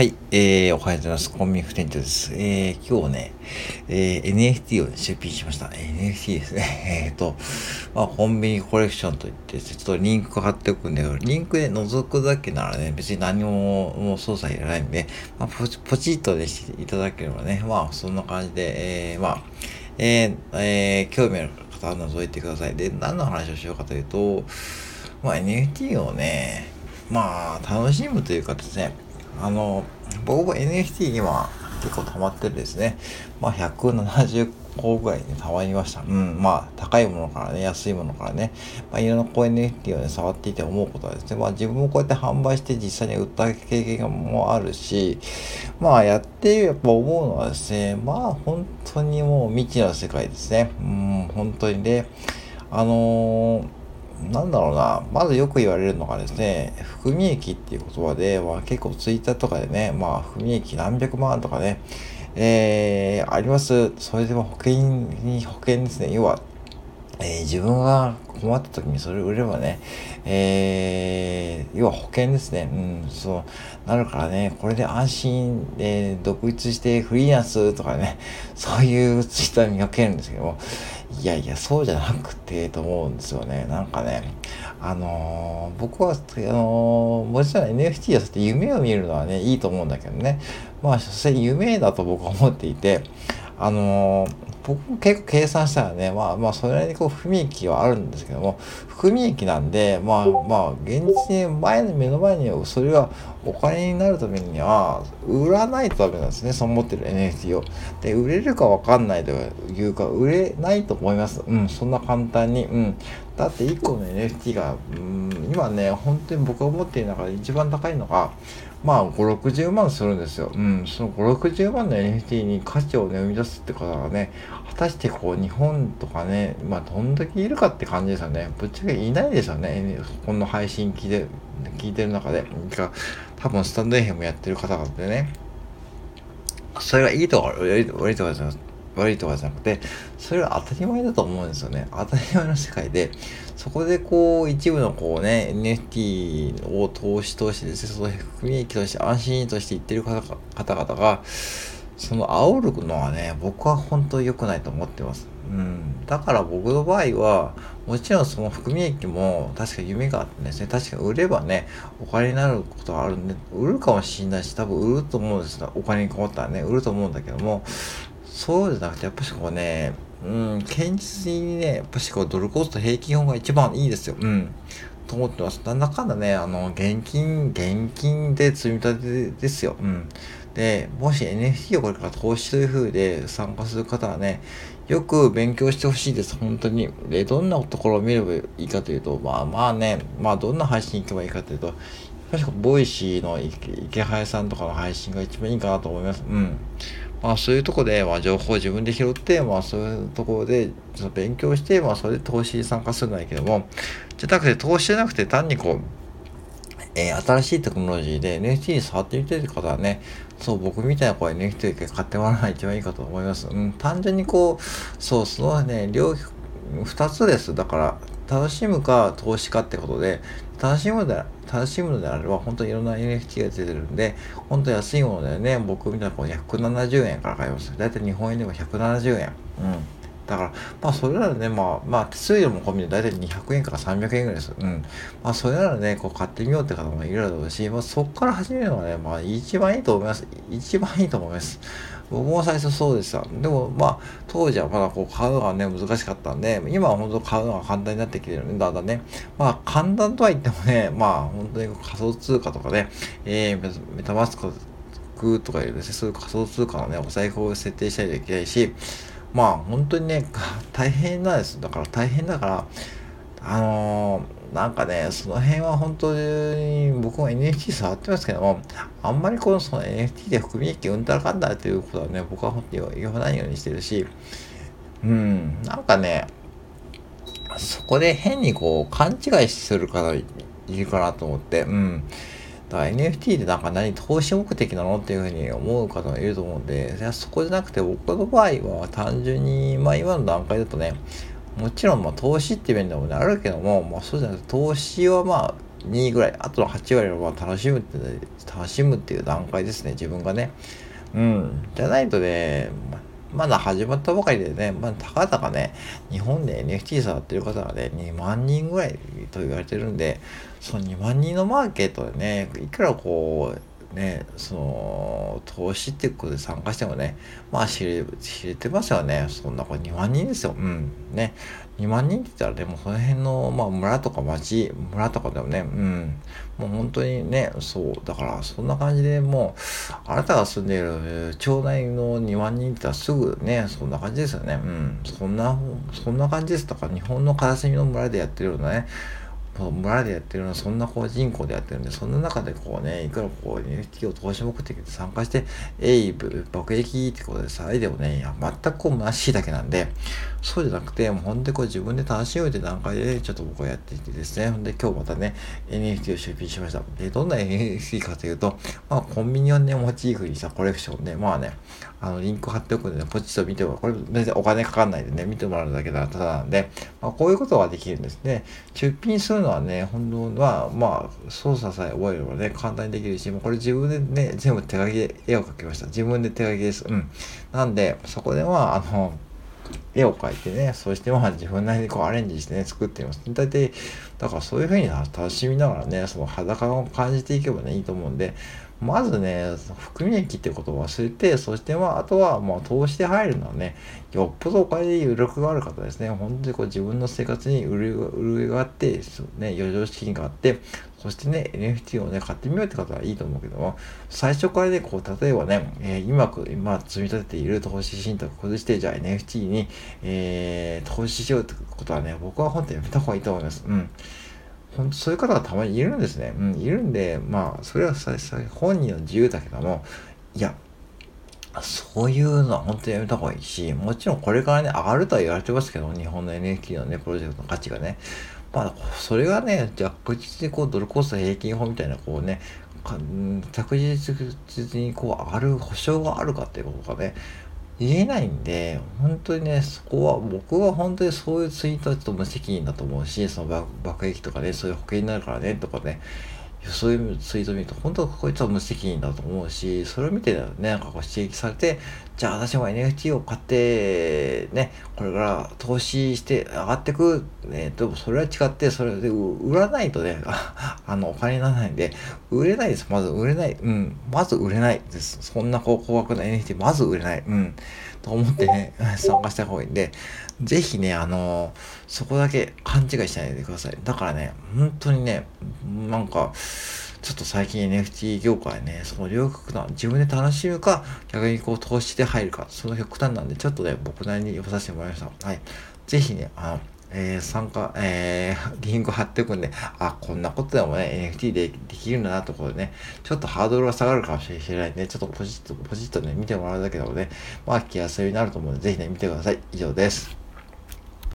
はい、えー、おはようございます。コンビニ副店長です。えー、今日ね、えー、NFT を、ね、出品しました。NFT ですね。えっ、ー、と、まあ、コンビニコレクションといって、ちょっとリンク貼っておくんだけど、リンクで覗くだけならね、別に何ももう操作いらないんで、まあ、ポチポチッとね、していただければね、まあ、そんな感じで、えー、まあ、えー、えー、興味ある方は覗いてください。で、何の話をしようかというと、まあ、NFT をね、まあ、楽しむというかですね、あの、僕も NFT 今結構溜まってるですね。まあ170個ぐらいに溜まりました。うん。まあ高いものからね、安いものからね。まあいろんなこう NFT をね、触っていて思うことはですね。まあ自分もこうやって販売して実際に売った経験もあるし、まあやってやっぱ思うのはですね、まあ本当にもう未知の世界ですね。うん、本当にね。あのーなんだろうな、まずよく言われるのがですね、含み益っていう言葉で、まあ、結構ツイッターとかでね、まあ、含み益何百万とかね、えー、あります。それでも保険に、保険ですね。要は、えー、自分が困った時にそれ売ればね、えー、要は保険ですね。うん、そう、なるからね、これで安心で独立してフリーランスとかね、そういうツイッター見かけるんですけども、いやいや、そうじゃなくて、と思うんですよね。なんかね、あのー、僕は、あのー、もちろん NFT をって夢を見るのはね、いいと思うんだけどね。まあ、所詮夢だと僕は思っていて、あのー僕も結構計算したらね、まあまあそれなりにこう不利益はあるんですけども、不利益なんで、まあまあ現実に前の目の前にそれがお金になるためには売らないとダメなんですね、そう思ってる NFT を。で、売れるかわかんないというか、売れないと思います。うん、そんな簡単に。うん。だって1個の NFT が、うん、今ね、本当に僕が思っている中で一番高いのが、まあ、5、60万するんですよ。うん、その5、60万の NFT に価値をね、生み出すって方がね、果たしてこう、日本とかね、まあ、どんだけいるかって感じですよね。ぶっちゃけいないですよね。この配信聞いて、聞いてる中で。多分、スタンドエヘムやってる方々でね、それがいいとか悪いとかじゃなくて、悪いとかじゃなくて、それは当たり前だと思うんですよね。当たり前の世界で、そこでこう、一部のこうね、NFT を投資としてですね、その含み益として安心として言ってる方々が、その煽るのはね、僕は本当に良くないと思ってます。うん。だから僕の場合は、もちろんその含み益も確か夢があってですね、確か売ればね、お金になることがあるんで、売るかもしれないし、多分売ると思うんですよお金に困ったらね、売ると思うんだけども、そうじゃなくて、やっぱしこうね、うん、堅実にね、やっぱしこうドルコスト平均法が一番いいですよ。うん。と思ってます。なんだかんだね、あの、現金、現金で積み立てですよ。うん。で、もし NFT をこれから投資という風で参加する方はね、よく勉強してほしいです、本当に。で、どんなところを見ればいいかというと、まあまあね、まあどんな配信行けばいいかというと、確か Voicy の池原さんとかの配信が一番いいかなと思います。うん。まあそういうとこで、まあ情報を自分で拾って、まあそういうところで勉強して、まあそれで投資に参加するんだけども、じゃなくて投資じゃなくて単にこう、えー、新しいテクノロジーで NFT に触ってみたいという方はね、そう、僕みたいなこう NFT で買ってもらうのが一番いいかと思います。うん、単純にこう、そう、そのね、両、二つです。だから、楽しむか投資かってことで、楽しむで、楽しむのであれば、本当にいろんな NFT が出てるんで、本当安いものだよね、僕みたいなこう170円から買います。だいたい日本円でも170円。うん。だから、まあ、それならね、まあ、まあ、手数料も込みで大体200円から300円ぐらいです。うん。まあ、それならね、こう、買ってみようって方もいるだろうし、まあ、そこから始めるのがね、まあ、一番いいと思います。一番いいと思います。僕も最初そうでした。でも、まあ、当時はまだこう、買うのがね、難しかったんで、今は本当買うのが簡単になってきてるん、だんだね。まあ、簡単とは言ってもね、まあ、本当に仮想通貨とかね、えー、メタマスクとかいうですね、そういう仮想通貨のね、お財布を設定したりできないし、まあ本当にね、大変なんです。だから大変だから、あのー、なんかね、その辺は本当に僕も NFT 触ってますけども、あんまりこのその NFT で含み益うんたらかんだっていうことはね、僕は本当に言わないようにしてるし、うん、なんかね、そこで変にこう勘違いする方いるかなと思って、うん。だから NFT でなんか何投資目的なのっていうふうに思う方もいると思うんで、そこじゃなくて僕の場合は単純に、まあ今の段階だとね、もちろんまあ投資って面でもね、あるけども、まあそうじゃなくて投資はまあ2ぐらい、あとの8割はまあ楽しむって、楽しむっていう段階ですね、自分がね。うん。じゃないとね、まだ始まったばかりでね、まあ、たかだかね、日本で NFT 触ってる方がね、2万人ぐらいと言われてるんで、その2万人のマーケットでね、いくらこう、ね、その、投資っていうことで参加してもね、まあ知れ、知れてますよね。そんな、これ2万人ですよ。うん。ね。2万人って言ったらね、もその辺の、まあ村とか町、村とかでもね、うん。もう本当にね、そう。だからそんな感じでもう、あなたが住んでいる町内の2万人って言ったらすぐね、そんな感じですよね。うん。そんな、そんな感じですとか、日本の片隅の村でやってるようなね、村でやってるのはそんなこう人口でやってるんで、そんな中でこうね、いくらこう NFT を投資目的で参加して、えい、爆撃ってことでさ、でもね、いや、全くこう虚しいだけなんで、そうじゃなくて、もう本当にこう自分で楽しむって段階で、ちょっと僕はやっていてですね、ほんで今日またね、NFT を出品しました。で、どんな NFT かというと、まあコンビニをね、モチーフにしたコレクションで、まあね、あの、リンク貼っておくんでね、ポチッと見ても、これ全然お金かかんないでね、見てもらうだけだただなんで、まあこういうことができるんですね。出品するのはね、本当は、まあ、操作さえ覚えればね、簡単にできるし、もうこれ自分でね、全部手書きで絵を描きました。自分で手書きです。うん。なんで、そこでは、あの、絵を描いてね、そしてまあ自分なりにこうアレンジしてね、作っています。大体、だからそういうふうに楽しみながらね、その裸を感じていけばね、いいと思うんで、まずね、含み益ってことを忘れて、そしてまあ、あとはまあ、投資で入るのはね、よっぽどお金に余力がある方ですね、本当にこう自分の生活に潤いがあって、ね、余剰資金があって、そしてね、NFT をね、買ってみようって方はいいと思うけども、最初からね、こう、例えばね、えー、今、今積み立てている投資信託を崩して、じゃあ NFT に、えー、投資しようってことはね、僕は本当にやめた方がいいと思います。うん。本当そういう方がたまにいるんですね。うん、いるんで、まあ、それはさ本人の自由だけども、いや、そういうのは本当にやめた方がいいし、もちろんこれからね、上がるとは言われてますけど、日本の NFT のね、プロジェクトの価値がね。まあ、それがね、着実にこう、ドルコスト平均法みたいな、こうね、着実にこう上がる保証があるかっていうことがね、言えないんで、本当にね、そこは、僕は本当にそういうツイートはちょっと無責任だと思うし、その爆撃とかね、そういう保険になるからね、とかね、そういうツイート見ると、本当はこいつは無責任だと思うし、それを見てね、なんかこう刺激されて、じゃあ私も NFT を買って、ね、これから投資して上がってく、ね、でもそれは違って、それで売らないとね、あの、お金にならないんで、売れないです。まず売れない。うん。まず売れないです。そんなこう高額な NFT、まず売れない。うん。と思ってね、参加した方がいいんで、ぜひね、あのそこだけ勘違いしないでください。だからね、本当にね、なんか、ちょっと最近 NFT 業界ね、その両極端、自分で楽しむか、逆にこう投資で入るか、その極端なんで、ちょっとね、僕なりに言わさせてもらいました。はい。ぜひね、あの、えー、参加、えー、リンク貼っておくんで、あ、こんなことでもね、NFT でできるんだなところでね、ちょっとハードルが下がるかもしれないんで、ちょっとポジッと、ポジッとね、見てもらうだけでもね、まあ、気休めになると思うので、ぜひね、見てください。以上です。